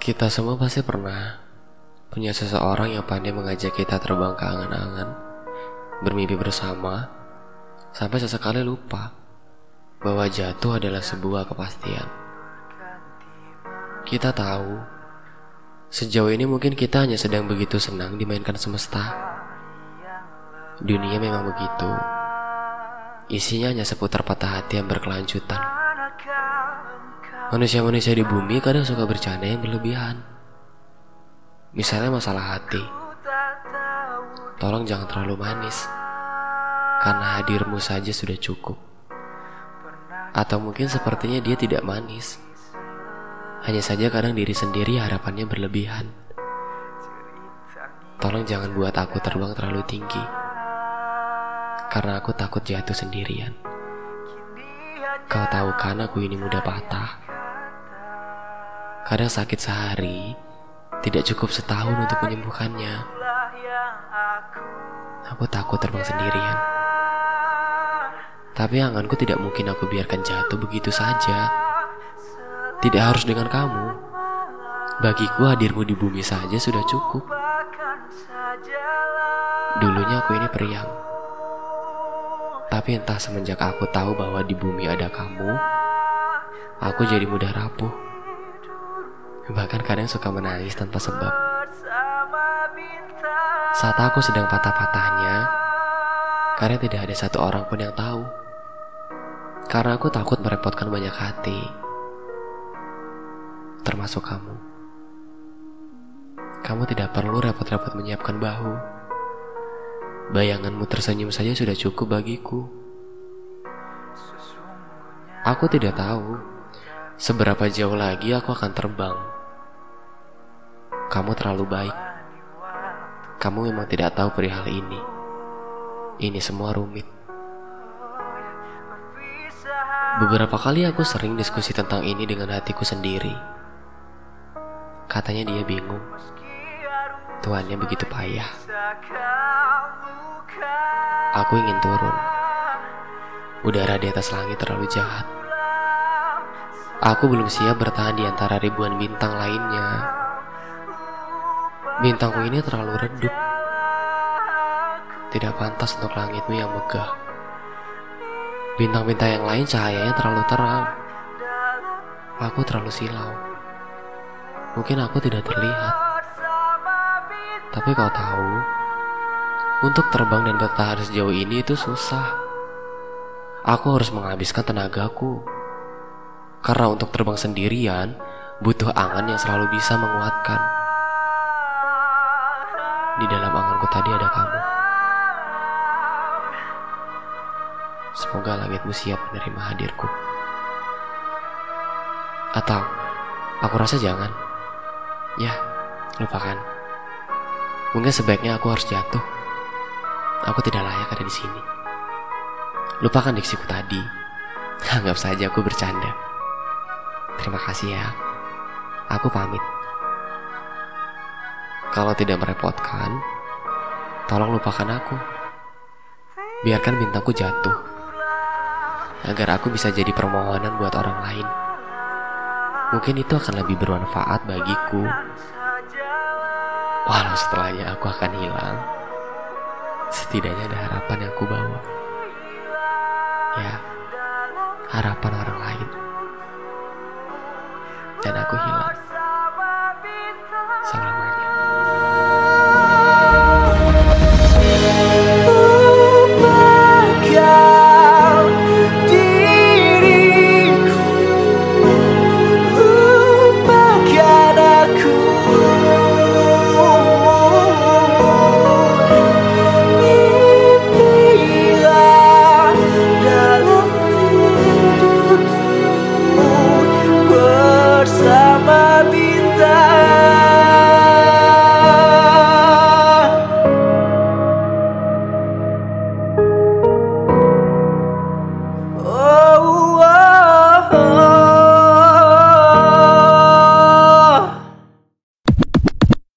Kita semua pasti pernah punya seseorang yang pandai mengajak kita terbang ke angan-angan, bermimpi bersama, sampai sesekali lupa bahwa jatuh adalah sebuah kepastian. Kita tahu, sejauh ini mungkin kita hanya sedang begitu senang dimainkan semesta. Dunia memang begitu. Isinya hanya seputar patah hati yang berkelanjutan. Manusia-manusia di bumi kadang suka bercanda yang berlebihan. Misalnya masalah hati. Tolong jangan terlalu manis. Karena hadirmu saja sudah cukup. Atau mungkin sepertinya dia tidak manis. Hanya saja kadang diri sendiri harapannya berlebihan. Tolong jangan buat aku terbang terlalu tinggi. Karena aku takut jatuh sendirian. Kau tahu kan aku ini mudah patah. Kadang sakit sehari, tidak cukup setahun untuk menyembuhkannya. Aku takut terbang sendirian. Tapi anganku tidak mungkin aku biarkan jatuh begitu saja. Tidak harus dengan kamu. Bagiku hadirmu di bumi saja sudah cukup. Dulunya aku ini periang. Tapi entah semenjak aku tahu bahwa di bumi ada kamu, aku jadi mudah rapuh. Bahkan kadang suka menangis tanpa sebab. Saat aku sedang patah-patahnya, karena tidak ada satu orang pun yang tahu. Karena aku takut merepotkan banyak hati, termasuk kamu. Kamu tidak perlu repot-repot menyiapkan bahu. Bayanganmu tersenyum saja sudah cukup bagiku. Aku tidak tahu seberapa jauh lagi aku akan terbang kamu terlalu baik. Kamu memang tidak tahu perihal ini. Ini semua rumit. Beberapa kali aku sering diskusi tentang ini dengan hatiku sendiri. Katanya dia bingung. Tuhannya begitu payah. Aku ingin turun. Udara di atas langit terlalu jahat. Aku belum siap bertahan di antara ribuan bintang lainnya Bintangku ini terlalu redup. Tidak pantas untuk langitmu yang megah. Bintang-bintang yang lain cahayanya terlalu terang. Aku terlalu silau. Mungkin aku tidak terlihat. Tapi kau tahu, untuk terbang dan bertahan sejauh ini itu susah. Aku harus menghabiskan tenagaku. Karena untuk terbang sendirian, butuh angan yang selalu bisa menguatkan. Di dalam anganku tadi ada kamu. Semoga langitmu siap menerima hadirku. Atau aku rasa jangan. Ya, lupakan. Mungkin sebaiknya aku harus jatuh. Aku tidak layak ada di sini. Lupakan diksiku tadi. Anggap saja aku bercanda. Terima kasih ya. Aku pamit. Kalau tidak merepotkan, tolong lupakan aku. Biarkan bintangku jatuh, agar aku bisa jadi permohonan buat orang lain. Mungkin itu akan lebih bermanfaat bagiku. Walau setelahnya aku akan hilang, setidaknya ada harapan yang aku bawa. Ya, harapan orang lain.